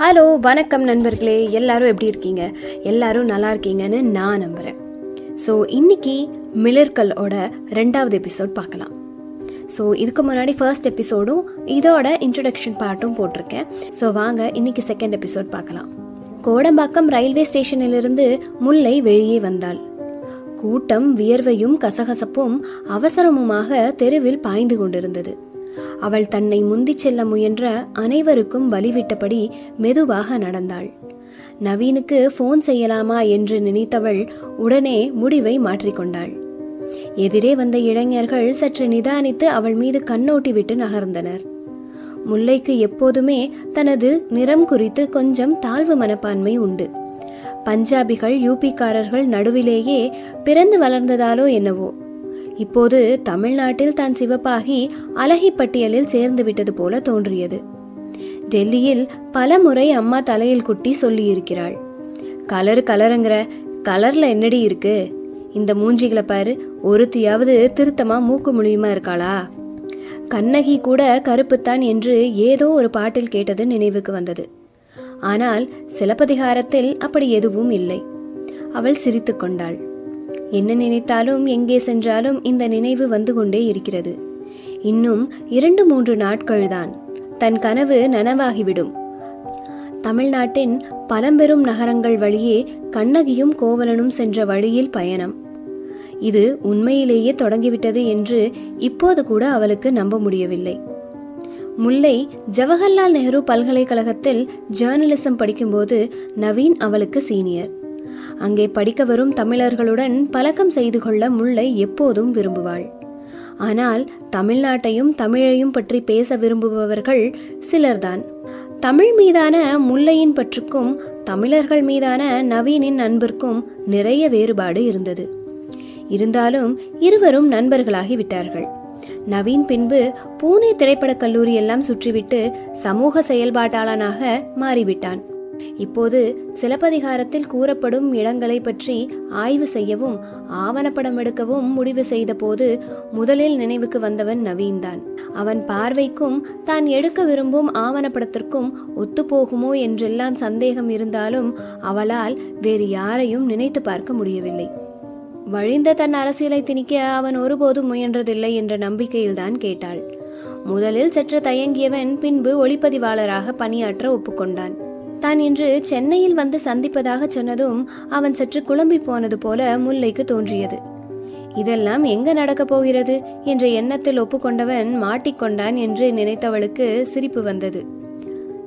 Hello வணக்கம் நண்பர்களே. எல்லாரும் எப்படி இருக்கீங்க? எல்லாரும் நல்லா இருக்கீங்கன்னு நான் நம்புகிறேன் ஸோ இன்னைக்கு மிளர்களோட ரெண்டாவது எபிசோட் பார்க்கலாம். ஸோ இதுக்கு முன்னாடி ஃபர்ஸ்ட் எபிசோடும் இதோட இன்ட்ரடக்ஷன் பார்ட்டும் போட்டிருக்கேன். ஸோ வாங்க இன்னைக்கு செகண்ட் எபிசோட் பார்க்கலாம். கோடம்பாக்கம் ரயில்வே ஸ்டேஷனிலிருந்து முல்லை வெளியே வந்தாள். கூட்டம் வியர்வையும் கசகசப்பும் அவசரமுமாக தெருவில் பாய்ந்து கொண்டிருந்தது. அவள் தன்னை முந்திச் செல்ல முயன்ற அனைவருக்கும் வழிவிட்டபடி மெதுவாக நடந்தாள். நவீனுக்கு ஃபோன் செய்யலாமா என்று நினைத்தவள் உடனே முடிவை மாற்றிக்கொண்டாள். எதிரே வந்த இளைஞர்கள் சற்று நிதானித்து அவள் மீது கண்ணோட்டி விட்டு நகர்ந்தனர். முல்லைக்கு எப்போதுமே தனது நிறம் குறித்து கொஞ்சம் தாழ்வு மனப்பான்மை உண்டு. பஞ்சாபிகள் யூபிக்காரர்கள் நடுவிலேயே பிறந்து வளர்ந்ததாலோ என்னவோ. இப்போது தமிழ்நாட்டில் தான் சிவப்பாகி அழகி பட்டியலில் சேர்ந்து விட்டது போல தோன்றியது. டெல்லியில் பல முறை அம்மா தலையில் குட்டி சொல்லியிருக்கிறாள். கலர் கலருங்கிற கலர்ல என்னடி இருக்கு? இந்த மூஞ்சிகளை பாரு ஒருத்தியாவது திருத்தமா மூக்கு முழியுமா இருக்காளா கண்ணகி கூட கருப்புத்தான் என்று ஏதோ ஒரு பாட்டில் கேட்டது நினைவுக்கு வந்தது. ஆனால் சிலப்பதிகாரத்தில் அப்படி எதுவும் இல்லை. அவள் சிரித்துக்கொண்டாள் என்ன நினைத்தாலும் எங்கே சென்றாலும் இந்த நினைவு வந்து கொண்டே இருக்கிறது. இன்னும் இரண்டு மூன்று நாட்கள்தான். தன் கனவு நனவாகிவிடும். தமிழ்நாட்டின் பழம்பெரும் நகரங்கள் வழியே கண்ணகியும் கோவலனும் சென்ற வழியில் பயணம். இது உண்மையிலேயே தொடங்கிவிட்டது என்று இப்போது கூட அவளுக்கு நம்ப முடியவில்லை. முல்லை ஜவஹர்லால் நெஹ்ரு பல்கலைக்கழகத்தில் ஜேர்னலிசம் படிக்கும்போது நவீன் அவளுக்கு சீனியர் அங்கே படிக்க வரும் தமிழர்களுடன் பழக்கம் செய்து கொள்ள முல்லை எப்போதும் விரும்புவாள். ஆனால் தமிழ்நாட்டையும் தமிழையும் பற்றி பேச விரும்புபவர்கள் சிலர்தான். தமிழ் மீதான முல்லையின் பற்றுக்கும் தமிழர்கள் மீதான நவீனின் நண்பர்க்கும் நிறைய வேறுபாடு இருந்தது. இருந்தாலும் இருவரும் நண்பர்களாகி விட்டார்கள் நவீன் பின்பு பூனே திரைப்படக் கல்லூரி எல்லாம் சுற்றிவிட்டு சமூக செயல்பாட்டாளனாக மாறிவிட்டான். இப்போது சிலப்பதிகாரத்தில் கூறப்படும் இடங்களை பற்றி ஆய்வு செய்யவும் ஆவணப்படம் எடுக்கவும் முடிவு செய்த போது முதலில் நினைவுக்கு வந்தவன் நவீன்தான் அவன் பார்வைக்கும் தான் எடுக்க விரும்பும் ஆவணப்படத்திற்கும் ஒத்துப்போகுமோ என்றெல்லாம் சந்தேகம் இருந்தாலும் அவளால் வேறு யாரையும் நினைத்து பார்க்க முடியவில்லை. வழிந்த தன் அரசியலை திணிக்க அவன் ஒருபோதும் முயன்றதில்லை என்ற நம்பிக்கையில்தான் கேட்டாள். முதலில் சற்று தயங்கியவன் பின்பு ஒளிப்பதிவாளராக பணியாற்ற ஒப்புக்கொண்டான். தான் இன்று சென்னையில் வந்து சந்திப்பதாக சொன்னதும் அவன் சற்று குழம்பி போனது போல முல்லைக்கு தோன்றியது. இதெல்லாம் எங்க நடக்கப் போகிறது? என்ற எண்ணத்தில் ஒப்புக்கொண்டவன் மாட்டிக்கொண்டான் என்று நினைத்தவளுக்கு சிரிப்பு வந்தது.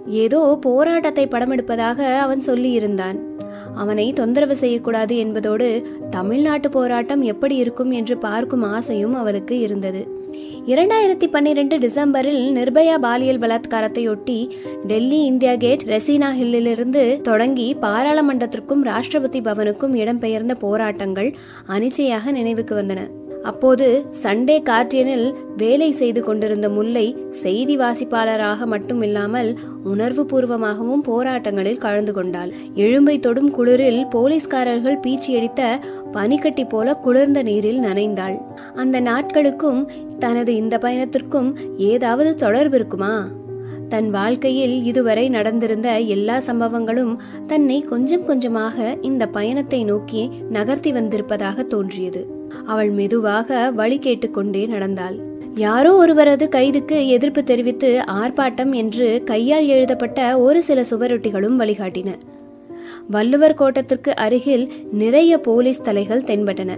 ஏதோ போராட்டத்தை படமெடுப்பதாக அவன் சொல்லியிருந்தான். அவனை தொந்தரவு செய்யக்கூடாது என்பதோடு தமிழ்நாட்டு போராட்டம் எப்படி இருக்கும் என்று பார்க்கும் ஆசையும் அவளுக்கு இருந்தது. இரண்டாயிரத்தி பன்னிரண்டு டிசம்பரில் நிர்பயா பாலியல் பலாத்காரத்தையொட்டி டெல்லி இந்தியா கேட் ரெசினா ஹில்லிலிருந்து தொடங்கி பாராளுமன்றத்திற்கும் ராஷ்டிரபதி பவனுக்கும் இடம்பெயர்ந்த போராட்டங்கள் அனிச்சையாக நினைவுக்கு வந்தன. அப்போது சண்டே கார்டியனில் வேலை செய்து கொண்டிருந்த முல்லை செய்தி வாசிப்பாளராக மட்டுமில்லாமல் உணர்வு பூர்வமாகவும் போராட்டங்களில் கலந்து கொண்டாள். எழும்பை தொடும் குளிரில் போலீஸ்காரர்கள் பீச்சியடித்த பனிக்கட்டி போல குளிர்ந்த நீரில் நனைந்தாள். அந்த நாட்களுக்கும் தனது இந்த பயணத்திற்கும் ஏதாவது தொடர்பு இருக்குமா? தன் வாழ்க்கையில் இதுவரை நடந்திருந்த எல்லா சம்பவங்களும் தன்னை கொஞ்சம் கொஞ்சமாக இந்த பயணத்தை நோக்கி நகர்த்தி வந்திருப்பதாக தோன்றியது. அவள் மெதுவாக வழி கேட்டுக்கொண்டே நடந்தாள். யாரோ ஒருவரது கைதுக்கு எதிர்ப்பு தெரிவித்து ஆர்ப்பாட்டம் என்று கையால் எழுதப்பட்ட ஒரு சில சுவரொட்டிகளும் வழிகாட்டின. வள்ளுவர் கோட்டத்திற்கு அருகில் நிறைய போலீஸ் தலைகள் தென்பட்டன.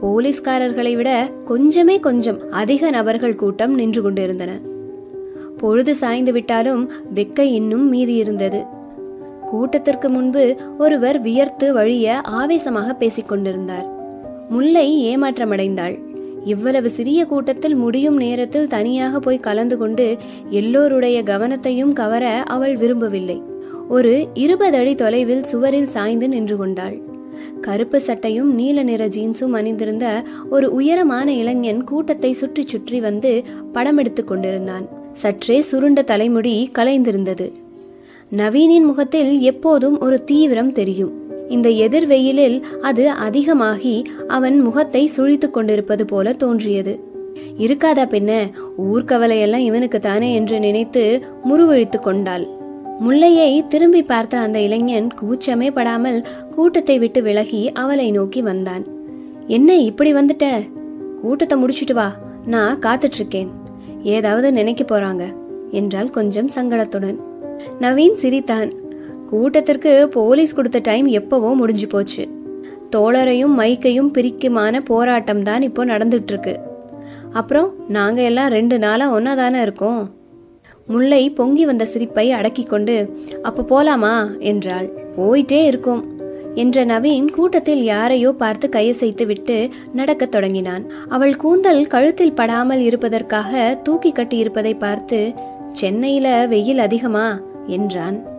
போலீஸ்காரர்களை விட கொஞ்சமே கொஞ்சம் அதிக நபர்கள் கூட்டம் நின்று கொண்டிருந்தன. பொழுது சாய்ந்து விட்டாலும் வெக்க இன்னும் மீதி இருந்தது கூட்டத்திற்கு முன்பு ஒருவர் வியர்த்து வழிய ஆவேசமாக பேசிக் கொண்டிருந்தார் முல்லை ஏமாற்றமடைந்தாள். இவ்வளவு சிறிய கூட்டத்தில் முடியும் நேரத்தில் தனியாக போய் கலந்து கொண்டு எல்லோருடைய கவனத்தையும் கவர அவள் விரும்பவில்லை. ஒரு இருபது அடி தொலைவில் சுவரில் சாய்ந்து நின்று கொண்டாள். கருப்பு சட்டையும் நீல நிற ஜீன்ஸும் அணிந்திருந்த ஒரு உயரமான இளைஞன் கூட்டத்தை சுற்றி சுற்றி வந்து படம் எடுத்துக் கொண்டிருந்தான். சற்றே சுருண்ட தலைமுடி கலைந்திருந்தது. நவீனின் முகத்தில் எப்போதும் ஒரு தீவிரம் தெரியும். இந்த எதிர் வெயிலில் அது அதிகமாகி அவன் முகத்தை சுழித்துக் கொண்டிருப்பது போல தோன்றியது. இருக்காதா பின்ன ஊர்க்கவலையெல்லாம் இவனுக்கு தானே என்று நினைத்து முருவழித்து கொண்டாள். முல்லையை திரும்பி பார்த்த அந்த இளைஞன் கூச்சமே படாமல் கூட்டத்தை விட்டு விலகி அவளை நோக்கி வந்தான். என்ன இப்படி வந்துட்ட? கூட்டத்தை முடிச்சிட்டு வா நான் காத்துட்டு இருக்கேன் ஏதாவது நினைக்க போறாங்க என்றால் கொஞ்சம் சங்கடத்துடன். நவீன் சிரித்தான். கூட்டத்திற்கு போலீஸ் கொடுத்த டைம் எப்பவோ முடிஞ்சு போச்சு. தோழரையும் மைக்கையும் பிரிக்குமான போராட்டம் தான் இப்போ நடந்துட்டு இருக்கு அப்புறம் நாங்க எல்லாம் ரெண்டு நாளா ஒன்னா தானே இருக்கோம். முல்லை பொங்கி வந்த சிரிப்பை அடக்கி கொண்டு அப்ப போலாமா? என்றாள். போயிட்டே இருக்கும். என்ற நவீன் கூட்டத்தில் யாரையோ பார்த்து கையசைத்து விட்டு நடக்கத் தொடங்கினான். அவள் கூந்தல் கழுத்தில் படாமல் இருப்பதற்காக தூக்கி கட்டி இருப்பதை பார்த்து சென்னையில வெயில் அதிகமா? என்றான்.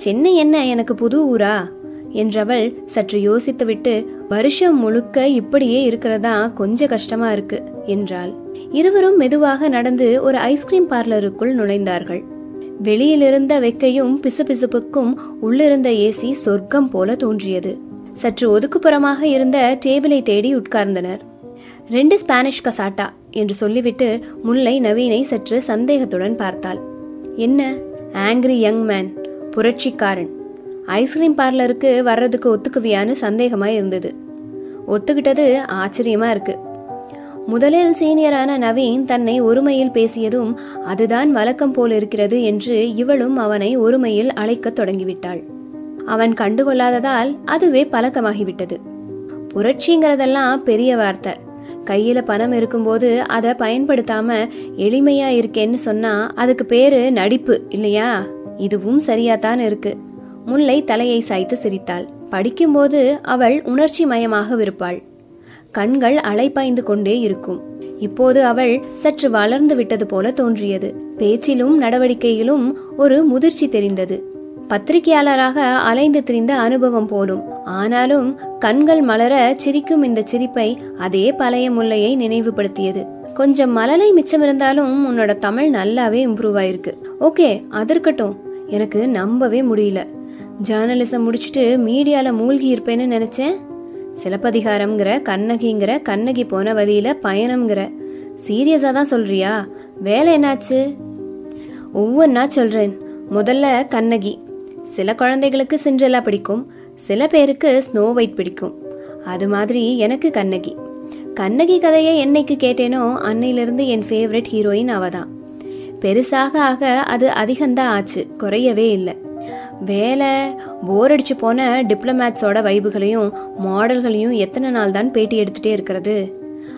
சென்னை என்ன எனக்கு புது ஊரா? என்றவள் சற்று யோசித்துவிட்டு வருஷம் முழுக்க இப்படியே இருக்கிறதா கொஞ்சம் கஷ்டமா இருக்கு என்றாள். இருவரும் மெதுவாக நடந்து ஒரு ஐஸ்கிரீம் பார்லருக்குள் நுழைந்தார்கள். வெளியிலிருந்த வெக்கையும் பிசுபிசுப்புக்கும் உள்ளிருந்த ஏசி சொர்க்கம் போல தோன்றியது. சற்று ஒதுக்குப்புறமாக இருந்த டேபிளை தேடி உட்கார்ந்தனர். ரெண்டு ஸ்பானிஷ் கசாட்டா என்று சொல்லிவிட்டு முல்லை நவீனை சற்று சந்தேகத்துடன் பார்த்தாள். என்ன? Angry young man. புரட்சிக்காரன். ஐஸ்கிரீம் பார்லருக்கு வர்றதுக்கு ஒத்துக்குவியான்னு சந்தேகமா இருந்தது. ஒத்துக்கிட்டது ஆச்சரியமா இருக்கு. முதலில் சீனியரான நவீன் தன்னை ஒருமையில் பேசியதும் அதுதான் வழக்கம் போல் இருக்கிறது என்று இவளும் அவனை ஒருமையில் அழைக்கத் தொடங்கிவிட்டாள். அவன் கண்டுகொள்ளாததால் அதுவே பழக்கமாகிவிட்டது. புரட்சிங்கிறதெல்லாம் பெரிய வார்த்தை. கையில பணம் இருக்கும்போது அதை பயன்படுத்தாம எளிமையா இருக்கேன்னு சொன்னா அதுக்கு பேரு நடிப்பு இல்லையா? இதுவும் சரியாதான் இருக்கு. முல்லை தலையை சாய்த்து சிரித்தாள். படிக்கும்போது அவள் உணர்ச்சி மயமாக கண்கள் அலைப்பாய்ந்து கொண்டே இருக்கும். இப்போது அவள் சற்று வளர்ந்து விட்டது போல தோன்றியது. பேச்சிலும் நடவடிக்கையிலும் ஒரு முதிர்ச்சி தெரிந்தது. பத்திரிகையாளராக அலைந்து திரிந்த அனுபவம் போலும். ஆனாலும் கண்கள் மலர சிரிக்கும் இந்த சிரிப்பை அதே பழைய முல்லையை நினைவுபடுத்தியது. கொஞ்சம் மலலை மிச்சம் இருந்தாலும் உன்னோட தமிழ் நல்லாவே இம்ப்ரூவ் ஆயிருக்கு. ஓகே அதற்கட்டும். எனக்கு நம்பவே முடியல. ஜேர்னலிசம் முடிச்சுட்டு மீடியால மூழ்கி இருப்பேன்னு நினைச்சேன். சிலப்பதிகாரம்ங்கிற கண்ணகிங்கிற கண்ணகி போன வழியில பயணம்ங்கிற. சீரியஸா தான் சொல்றியா? வேலை என்னாச்சு? ஒவ்வொன்னா சொல்றேன். முதல்ல கண்ணகி. சில குழந்தைகளுக்கு சிண்ட்ரெல்லா பிடிக்கும். சில பேருக்கு ஸ்னோ ஒயிட் பிடிக்கும். அது மாதிரி எனக்கு கண்ணகி. கண்ணகி கதையை என்னைக்கு கேட்டேனோ அன்னையிலிருந்து என் ஃபேவரட் ஹீரோயின் அவ தான் பெருசாக ஆக அது அதிகம்தான் ஆச்சு குறையவே இல்லை. வேலை போர் அடிச்சு போன டிப்ளமேட்ஸோட வைபுகளையும் மாடல்களையும் எத்தனை நாள் தான் பேட்டி எடுத்துகிட்டே இருக்கிறது?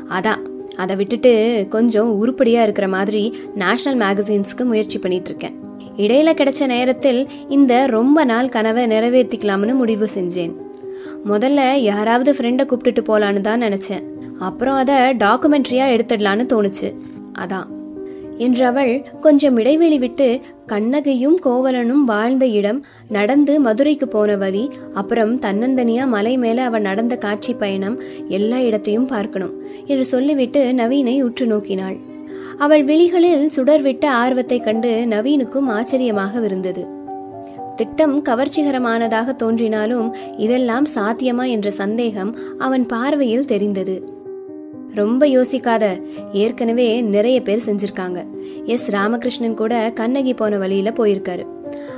அதான் அதை விட்டுட்டு கொஞ்சம் உருப்படியாக இருக்கிற மாதிரி நேஷனல் மேகசின்ஸ்க்கு முயற்சி பண்ணிட்டு இருக்கேன். இடையில கிடைச்ச நேரத்தில் இந்த ரொம்ப நாள் கனவை நிறைவேற்றிக்கலாம்னு முடிவு செஞ்சேன். முதல்ல யாராவது ஃப்ரெண்டை கூப்பிட்டுட்டு போகலான்னு தான் நினச்சேன். அப்புறம் அதை டாக்குமெண்ட்ரியாக எடுத்துடலான்னு தோணுச்சு. அதான் என்று அவள் கொஞ்சம் இடைவெளி விட்டு கண்ணகையும் கோவலனும் வாழ்ந்த இடம் நடந்து மதுரைக்கு போன வழி அப்புறம் தன்னந்தனியா மலை மேல அவள் நடந்த காட்சி பயணம் எல்லா இடத்தையும் பார்க்கணும் என்று சொல்லிவிட்டு நவீனை உற்று நோக்கினாள். அவள் விழிகளில் சுடர்விட்ட ஆர்வத்தை கண்டு நவீனுக்கும் ஆச்சரியமாக இருந்தது திட்டம் கவர்ச்சிகரமானதாக தோன்றினாலும் இதெல்லாம் சாத்தியமா என்ற சந்தேகம் அவன் பார்வையில் தெரிந்தது. ரொம்ப யோசிக்காத. ஏற்கனவே நிறைய பேர் செஞ்சிருக்காங்க. எஸ் ராமகிருஷ்ணன் கூட கண்ணகி போன வழியில போயிருக்காரு.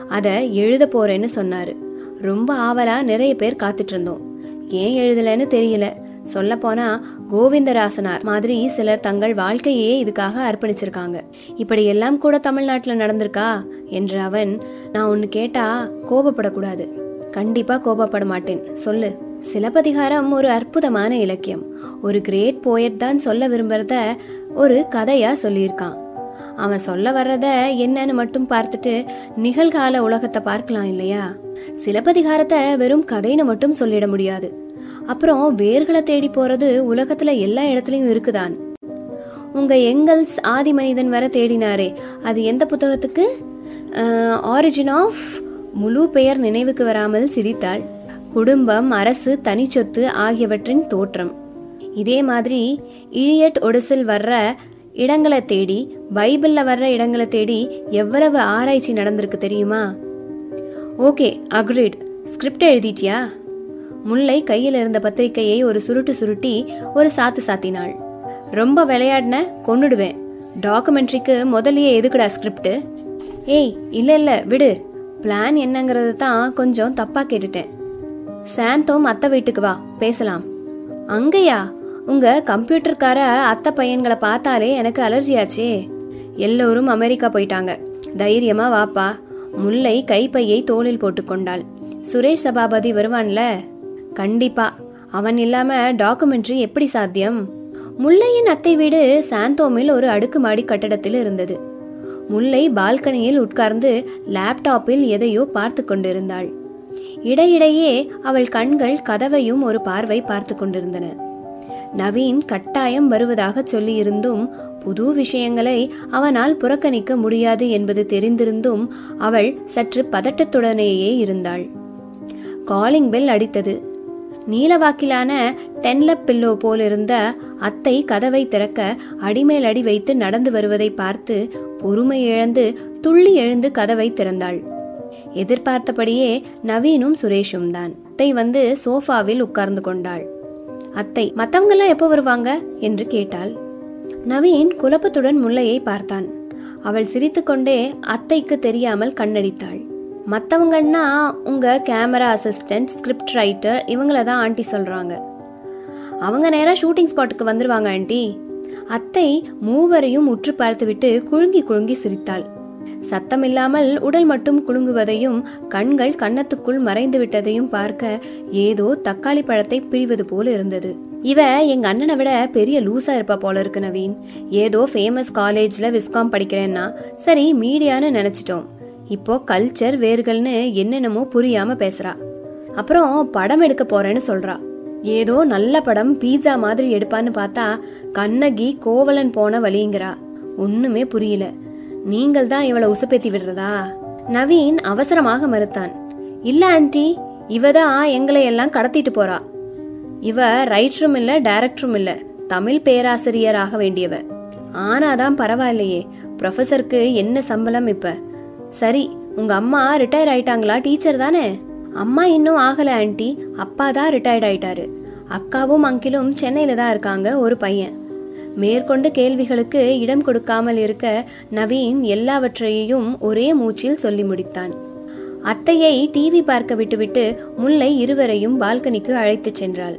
அதை எழுத போறேன்னு சொன்னாரு. ரொம்ப ஆவலா நிறைய பேர் காத்துட்டு இருந்தோம் ஏன் எழுதலன்னு தெரியல. சொல்ல போனா கோவிந்தராசனார் மாதிரி சிலர் தங்கள் வாழ்க்கையே இதுக்காக அர்ப்பணிச்சிருக்காங்க. இப்படி எல்லாம் கூட தமிழ்நாட்டுல நடந்திருக்கா? என்று அவன் நான் ஒன்னு கேட்டா கோபப்படக்கூடாது. கண்டிப்பா கோபப்பட மாட்டேன். சொல்லு. சிலப்பதிகாரம் ஒரு அற்புதமான இலக்கியம். ஒரு கிரேட் போயட் தான் சொல்ல விரும்புறத ஒரு கதையா சொல்லியிருக்கான். அவன் சொல்ல வர்றத என்னன்னு மட்டும் பார்த்துட்டு நிகழ்கால உலகத்தை பார்க்கலாம் இல்லையா? சிலப்பதிகாரத்தை வெறும் கதைன்னு மட்டும் சொல்லிட முடியாது. அப்புறம் வேர்களை தேடி போறது உலகத்துல எல்லா இடத்துலயும் இருக்குதான். உங்க எங்கல்ஸ் ஆதி மனிதன் வர தேடினாரே அது எந்த புத்தகத்துக்கு? ஆரிஜின் ஆஃப் முழு பெயர் நினைவுக்கு வராமல் சிரித்தாள். குடும்பம் அரசு தனிச்சொத்து ஆகியவற்றின் தோற்றம். இதே மாதிரி இழியட் ஒடிசில் வர்ற இடங்களை தேடி பைபிளில் வர்ற இடங்களை தேடி எவ்வளவு ஆராய்ச்சி நடந்திருக்கு தெரியுமா? ஓகே அக்ரிட். ஸ்கிரிப்ட் எழுதிட்டியா? முல்லை கையில் இருந்த பத்திரிகையை ஒரு சுருட்டு சுருட்டி ஒரு சாத்து சாத்தினாள். ரொம்ப விளையாடின கொன்னுடுவேன். டாக்குமெண்ட்ரிக்கு முதல்லயே எதுக்குடா ஸ்கிரிப்ட் ஏய் இல்லை இல்லை விடு. பிளான் என்னங்கிறது தான் கொஞ்சம் தப்பாக கேட்டுட்டேன். சாந்தோம் அத்தை வீட்டுக்கு வா பேசலாம். அங்கயா? உங்க கம்ப்யூட்டர்கார அத்தை பையன்களை பார்த்தாலே எனக்கு அலர்ஜியாச்சே. எல்லோரும் அமெரிக்கா போயிட்டாங்க. தைரியமா வாப்பா. முல்லை கைப்பையை தோளில் போட்டுக்கொண்டாள் சுரேஷ் சபாபதி வருவான்ல? கண்டிப்பா. அவன் இல்லாம டாக்குமெண்ட்ரி எப்படி சாத்தியம்? முல்லையின் அத்தை வீடு சாந்தோமில் ஒரு அடுக்குமாடி கட்டடத்தில் இருந்தது. முல்லை பால்கனியில் உட்கார்ந்து லேப்டாப்பில் எதையோ பார்த்து கொண்டிருந்தாள். இடையிடையே அவள் கண்கள் கதவையும் ஒரு பார்வை பார்த்து கொண்டிருந்தன. நவீன் கட்டாயம் வருவதாக சொல்லியிருந்தும் புது விஷயங்களை அவனால் புறக்கணிக்க முடியாது என்பது தெரிந்திருந்தும் அவள் சற்று பதட்டத்துடனேயே இருந்தாள். காலிங் பெல் அடித்தது. நீலவாக்கிலான டென்லப் பில்லோ போலிருந்த அத்தை கதவை திறக்க அடிமேல் அடி வைத்து நடந்து வருவதை பார்த்து பொறுமை இழந்து துள்ளி எழுந்து கதவை திறந்தாள். எதிர்பார்த்தபடியே நவீனும் சுரேஷும் தான். அத்தை வந்து சோஃபாவில் உட்கார்ந்து கொண்டாள். அத்தை மத்தவங்கெல்லாம் எப்போ வருவாங்க? என்று கேட்டாள். நவீன் குழப்பத்துடன் முல்லையை பார்த்தான். அவள் சிரித்துக்கொண்டே அத்தைக்கு தெரியாமல் கண்ணடித்தாள். மற்றவங்கன்னா உங்க கேமரா அசிஸ்டன்ட் ஸ்கிரிப்ட் ரைட்டர் இவங்கள தான் ஆண்டி சொல்றாங்க. அவங்க நேரா ஷூட்டிங் ஸ்பாட்டுக்கு வந்துருவாங்க ஆண்டி. அத்தை மூவரையும் உற்று பார்த்துவிட்டு குழுங்கி குழுங்கி சிரித்தாள். சத்தமில்லாமல் உடல் மட்டும் குலுங்குவதையும் கண்கள் கன்னத்துக்குள் மறைந்து விட்டதையும் பார்க்க ஏதோ தக்காளி பழத்தை பிழிவது போல இருந்தது. இவ எங்க அண்ணனை விட பெரிய லூசா இருப்பா போல இருக்கு நவீன். ஏதோ ஃபேமஸ் காலேஜ்ல விஸ்காம் படிக்கிறேன்னா சரி மீடியான்னு நினைச்சிட்டோம். இப்போ கல்ச்சர் வேர்கள்னு என்னென்னமோ புரியாம பேசுறா. அப்புறம் படம் எடுக்க போறேன்னு சொல்றா. ஏதோ நல்ல படம் பீஸா மாதிரி எடுப்பான்னு பார்த்தா கண்ணகி கோவலன் போன வழிங்கிறா. ஒண்ணுமே புரியல. நீங்கள் தான் இவளை உசுப்பேத்தி விடுறதா? நவீன் அவசரமாக மறுத்தான். இல்ல ஆன்டி இவ தான் எங்களை எல்லாம் கடத்திட்டு போறா. இவ ரைட்டரும் இல்ல டைரக்டரும் இல்ல தமிழ் பேராசிரியராக வேண்டியவ. ஆனாதான் பரவாயில்லையே ப்ரொஃபசருக்கு என்ன சம்பளம் இப்ப? சரி உங்க அம்மா ரிட்டையர் ஆயிட்டாங்களா டீச்சர் தானே? அம்மா இன்னும் ஆகல ஆன்டி அப்பா தான் ரிட்டையர்ட் ஆயிட்டாரு. அக்காவும் அங்கிலும் சென்னையில தான் இருக்காங்க ஒரு பையன். மேற்கொண்டு கேள்விகளுக்கு இடம் கொடுக்காமல் இருக்க நவீன் எல்லாவற்றையும் ஒரே மூச்சில் சொல்லி முடித்தான். அத்தையை டிவி பார்க்க விட்டுவிட்டு முல்லை இருவரையும் பால்கனிக்கு அழைத்துச் சென்றாள்.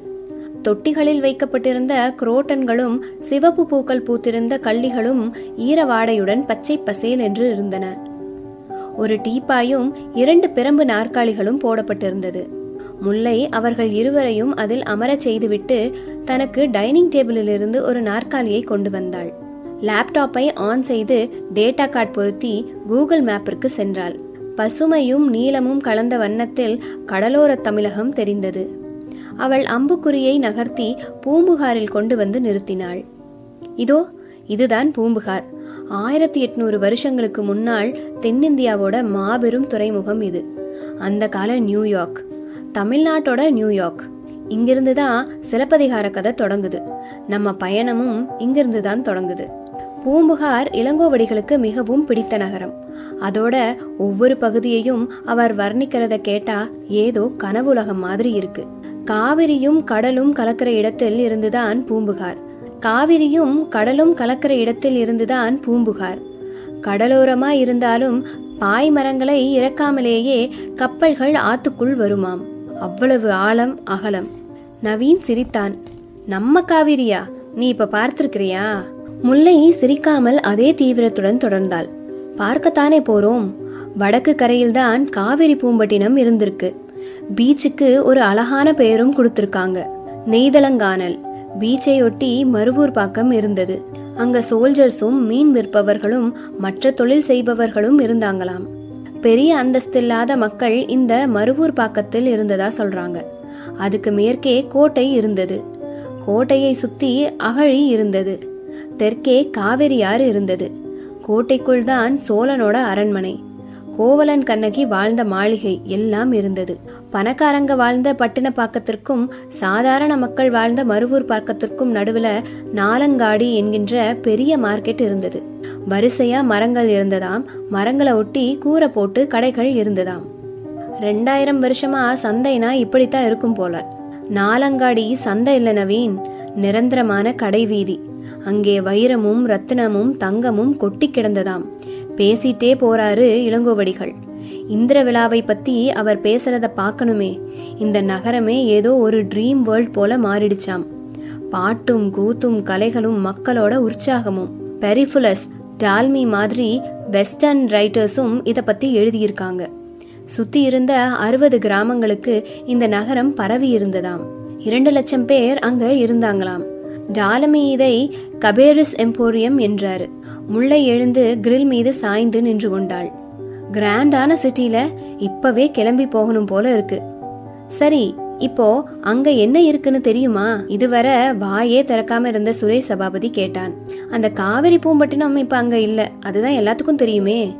தொட்டிகளில் வைக்கப்பட்டிருந்த குரோட்டன்களும் சிவப்பு பூக்கள் பூத்திருந்த கள்ளிகளும் ஈரவாடையுடன் பச்சை பசேல் என்று இருந்தன. ஒரு டீப்பாயும் இரண்டு பிரம்பு நாற்காலிகளும் போடப்பட்டிருந்தது. முல்லை அவர்கள் இருவரையும் அதில் அமரச் செய்துவிட்டு தனக்கு டைனிங் டேபிளிலிருந்து ஒரு நாற்காலியை கொண்டு வந்தாள். லேப்டாப்பை ஆன் செய்து டேட்டா கார்டு பொருத்தி கூகுள் மேப்பிற்கு சென்றாள். பசுமையும் நீலமும் கலந்த வண்ணத்தில் கடலோர தமிழகம் தெரிந்தது. அவள் அம்புக்குறியை நகர்த்தி பூம்புகாரில் கொண்டு வந்து நிறுத்தினாள். இதோ இதுதான் பூம்புகார். ஆயிரத்தி எட்நூறு வருஷங்களுக்கு முன்னால் தென்னிந்தியாவோட மாபெரும் துறைமுகம் இது. அந்த கால நியூயார்க். தமிழ்நாட்டோட நியூயார்க் இங்கிருந்து தான் சிலப்பதிகார கதை தொடங்குது. நம்ம பயணமும் இங்கிருந்து தான் தொடங்குது. பூம்புகார் இளங்கோவடிகளுக்கு மிகவும் பிடித்த நகரம். அதோட ஒவ்வொரு பகுதியையும் அவர் வர்ணிக்கிறத கேட்டா ஏதோ கனவுலகம் மாதிரி இருக்கு. காவிரியும் கடலும் கலக்கிற இடத்தில் இருந்துதான் பூம்புகார். காவிரியும் கடலும் கலக்கிற இடத்தில் இருந்துதான் பூம்புகார். கடலோரமா இருந்தாலும் பாய் மரங்களை இறக்காமலேயே கப்பல்கள் ஆத்துக்குள் வருமாம். அவ்வளவு ஆழம் அகலம். நவீன் சிரித்தான் நம்ம காவிரியா? நீ இப்ப பார்த்திருக்கிறியா? முல்லை சிரிக்காமல் அதே தீவிரத்துடன் தொடர்ந்தாள். பார்க்கத்தானே போறோம். வடக்கு கரையில்தான் காவிரி பூம்பட்டினம் இருந்திருக்கு. பீச்சுக்கு ஒரு அழகான பெயரும் கொடுத்திருக்காங்க. நெய்தலங்கானல். பீச்சையொட்டி மருவூர் பாக்கம் இருந்தது. அங்க சோல்ஜர்ஸும் மீன் விற்பவர்களும் மற்ற தொழில் செய்பவர்களும் இருந்தாங்களாம். பெரிய அந்தஸ்தில்லாத மக்கள் இந்த மருவூர் பாக்கத்தில் இருந்ததா சொல்றாங்க. அதுக்கு மேற்கே கோட்டை இருந்தது. கோட்டையை சுத்தி அகழி இருந்தது. தெற்கே காவிரியாறு இருந்தது. கோட்டைக்குள் தான் சோழனோட அரண்மனை. கோவலன் கண்ணகி வாழ்ந்த மாளிகை எல்லாம் இருந்தது. பணக்காரங்க வாழ்ந்த பட்டினப்பாக்கத்திற்கும் சாதாரண மக்கள் வாழ்ந்த மருவூர் பாக்கத்திற்கும் நடுவுல நாலங்காடி என்கின்ற பெரிய மார்க்கெட் இருந்தது. வரிசையா மரங்கள் இருந்ததாம். மரங்களை ஒட்டி கூரை போட்டு கடைகள் இருந்ததாம். ரெண்டாயிரம் வருஷமா சந்தைனா இப்படித்தான் இருக்கும் போல. நாலங்காடி சந்தை இல்ல நவீன். நிரந்தரமான கடை வீதி. அங்கே வைரமும் ரத்தினமும் தங்கமும் கொட்டி கிடந்ததாம். பேசிட்டே போறாரு இளங்கோவடிகள். இந்திர விழாவை பத்தி அவர் பேசுறத பார்க்கணுமே. இந்த நகரமே ஏதோ ஒரு ட்ரீம் வேர்ல்ட் போல மாறிடுச்சாம். பாட்டும் கூத்தும் கலைகளும் மக்களோட உற்சாகமும். பெரிஃபுலஸ் டால்மி மாதிரி வெஸ்டர்ன் ரைட்டர்ஸும் இதை பத்தி எழுதியிருக்காங்க. சுத்தி இருந்த அறுபது கிராமங்களுக்கு இந்த நகரம் பரவி இருந்ததாம். இரண்டு லட்சம் பேர் அங்க இருந்தாங்களாம். டாலமி இதை கபேரிஸ் எம்போரியம் என்றாரு. முல்லை எழுந்து கிரில் மீது சாய்ந்து நின்று கொண்டாள். கிராண்டான சிட்டில இப்பவே கிளம்பி போகணும் போல இருக்கு. சரி இப்போ அங்க என்ன இருக்குன்னு தெரியுமா? இதுவரை வாயே திறக்காம இருந்த சுரேஷ் சபாபதி கேட்டான். அந்த காவிரி பூம்பட்டினம் இப்ப அங்க இல்ல. அதுதான் எல்லாத்துக்கும் தெரியுமே.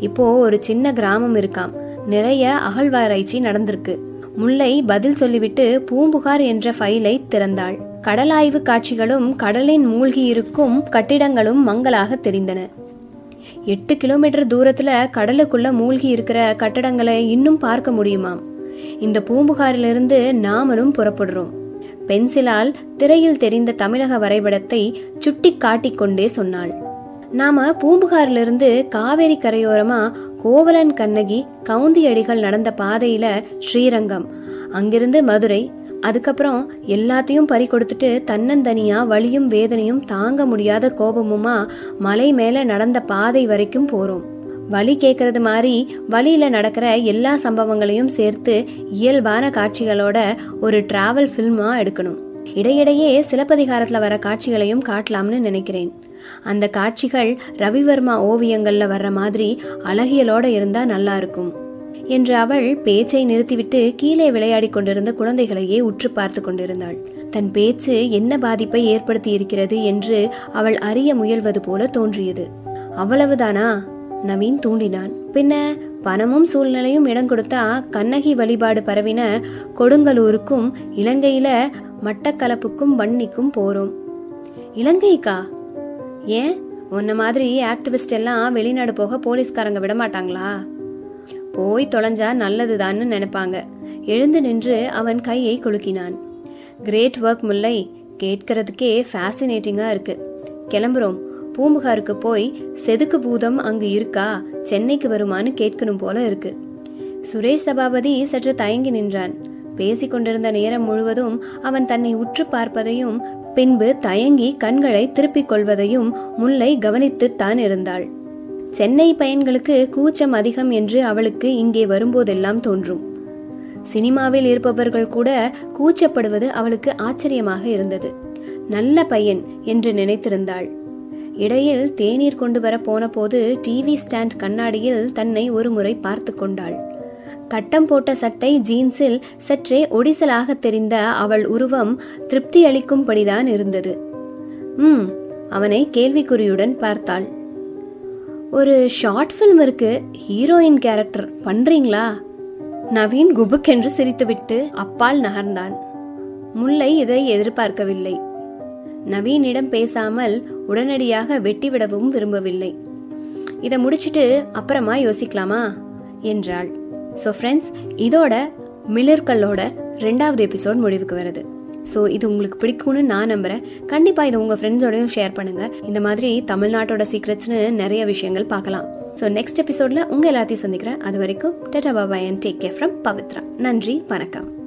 இப்போ ஒரு சின்ன கிராமம் இருக்காம். நிறைய அகழ்வாராய்ச்சி நடந்திருக்கு. முல்லை பதில் சொல்லிவிட்டு பூம்புகார் என்ற ஃபைலை திறந்தாள். கடலாய்வு காட்சிகளும் கடலின் மூழ்கி இருக்கும் கட்டிடங்களும் மங்களாக தெரிந்தன. எட்டு கிலோமீட்டர் தூரத்துல கடலுக்குள்ள மூழ்கி இருக்கிற கட்டடங்களை இன்னும் பார்க்க முடியுமாம்? இந்த பூம்புகாரிலிருந்து நாமளும் புறப்படுறோம். பென்சிலால் திரையில் தெரிந்த தமிழக வரைபடத்தை சுட்டி காட்டிக்கொண்டே சொன்னாள். நாம பூம்புகாரிலிருந்து காவேரி கரையோரமா கோவலன் கண்ணகி கவுந்தி அடிகள் நடந்த பாதையில ஸ்ரீரங்கம். அங்கிருந்து மதுரை. அதுக்கப்புறம் எல்லாத்தையும் பறி கொடுத்துட்டு தன்னந்தனியா வலியும் வேதனையும் தாங்க முடியாத கோபமுமா மலை மேல நடந்த பாதை வரைக்கும் போறோம். வழி கேட்கறது மாதிரி வழியில நடக்கிற எல்லா சம்பவங்களையும் சேர்த்து இயல்பான காட்சிகளோட ஒரு டிராவல் ஃபில்மா எடுக்கணும். இடையிடையே சிலப்பதிகாரத்துல வர காட்சிகளையும் காட்டலாம்னு நினைக்கிறேன். அந்த காட்சிகள் ரவிவர்மா ஓவியங்கள்ல வர்ற மாதிரி அழகியலோட இருந்தா நல்லா இருக்கும். என்று அவள் பேச்சை நிறுத்திவிட்டு கீழே விளையாடி கொண்டிருந்த குழந்தைகளையே உற்று பார்த்து கொண்டிருந்தாள். தன் பேச்சு என்ன பாதிப்பை ஏற்படுத்தி இருக்கிறது என்று அவள் அறிய முயல்வது போல தோன்றியது. அவ்வளவுதானா? நவீன் தூண்டினான். பின்ன பணமும் சூழ்நிலையும் இடம் கொடுத்தா கண்ணகி வழிபாடு பரவின கொடுங்கலூருக்கும் இலங்கையில மட்டக்களப்புக்கும் வன்னிக்கும் போறோம். இலங்கைக்கா? ஏன்? உன்ன மாதிரி ஆக்டிவிஸ்ட் எல்லாம் வெளிநாடு போக போலீஸ்காரங்க விட மாட்டாங்களா? போய் தொலைஞ்சா நல்லதுதான்னு நினைப்பாங்க. எழுந்து நின்று அவன் கையை குலுக்கினான். கிரேட் ஒர்க் முல்லை. கேட்கறதுக்கே ஃபேசினேட்டிங்கா இருக்கு. கிளம்புறோம். பூம்புகாருக்கு போய் செதுக்கு பூதம் அங்கு இருக்கா? சென்னைக்கு வருமான்னு கேட்கணும் போல இருக்கு. சுரேஷ் சபாபதி சற்று தயங்கி நின்றான். பேசிக் கொண்டிருந்த நேரம் முழுவதும் அவன் தன்னை உற்று பார்ப்பதையும் பின்பு தயங்கி கண்களை திருப்பிக் கொள்வதையும் முல்லை கவனித்துத்தான் இருந்தாள். சென்னை பயன்களுக்கு கூச்சம் அதிகம் என்று அவளுக்கு இங்கே வரும்போதெல்லாம் தோன்றும். சினிமாவில் இருப்பவர்கள் கூட கூச்சப்படுவது அவளுக்கு ஆச்சரியமாக இருந்தது. நல்ல பையன் என்று நினைத்திருந்தாள். இடையில் தேநீர் கொண்டு வர போன போது டிவி ஸ்டாண்ட் கண்ணாடியில் தன்னை ஒரு முறை பார்த்து கொண்டாள். கட்டம் போட்ட சட்டை ஜீன்ஸில் சற்றே ஒடிசலாக தெரிந்த அவள் உருவம் திருப்தி அளிக்கும்படிதான் இருந்தது. ம் அவனை கேள்விக்குறியுடன் பார்த்தாள். ஒரு ஷார்ட் ஃபில்ம் இருக்கு ஹீரோயின் கேரக்டர் பண்றீங்களா? நவீன் குபுக்கென்று சிரித்துவிட்டு அப்பால் நகர்ந்தான். முல்லை இதை எதிர்பார்க்கவில்லை. நவீனிடம் பேசாமல் உடனடியாக வெட்டிவிடவும் விரும்பவில்லை. இதை முடிச்சிட்டு அப்புறமா யோசிக்கலாமா? என்றாள். ஸோ ஃப்ரெண்ட்ஸ் இதோட மிளர்களோட ரெண்டாவது எபிசோட் முடிவுக்கு வருது. ஸோ இது உங்களுக்கு பிடிக்கும்னு நான் நம்புறேன். கண்டிப்பாக இதை உங்கள் ஃப்ரெண்ட்ஸோடையும் ஷேர் பண்ணுங்க. இந்த மாதிரி தமிழ்நாட்டோட சீக்ரெட்ஸ்னு நிறைய விஷயங்கள் பார்க்கலாம். ஸோ நெக்ஸ்ட் எபிசோட்ல உங்கள் எல்லாத்தையும் சந்திக்கிறேன். அது வரைக்கும் tata bye bye and take care from Pavithra. நன்றி வணக்கம்.